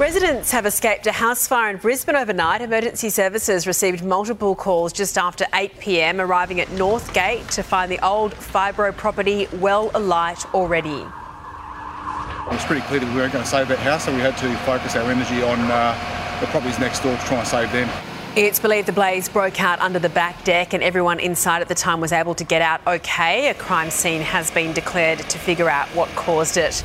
Residents have escaped a house fire in Brisbane overnight. Emergency services received multiple calls just after 8 pm, arriving at Northgate to find the old Fibro property well alight already. It was pretty clear that we weren't going to save that house, so we had to focus our energy on uh, the properties next door to try and save them. It's believed the blaze broke out under the back deck and everyone inside at the time was able to get out okay. A crime scene has been declared to figure out what caused it.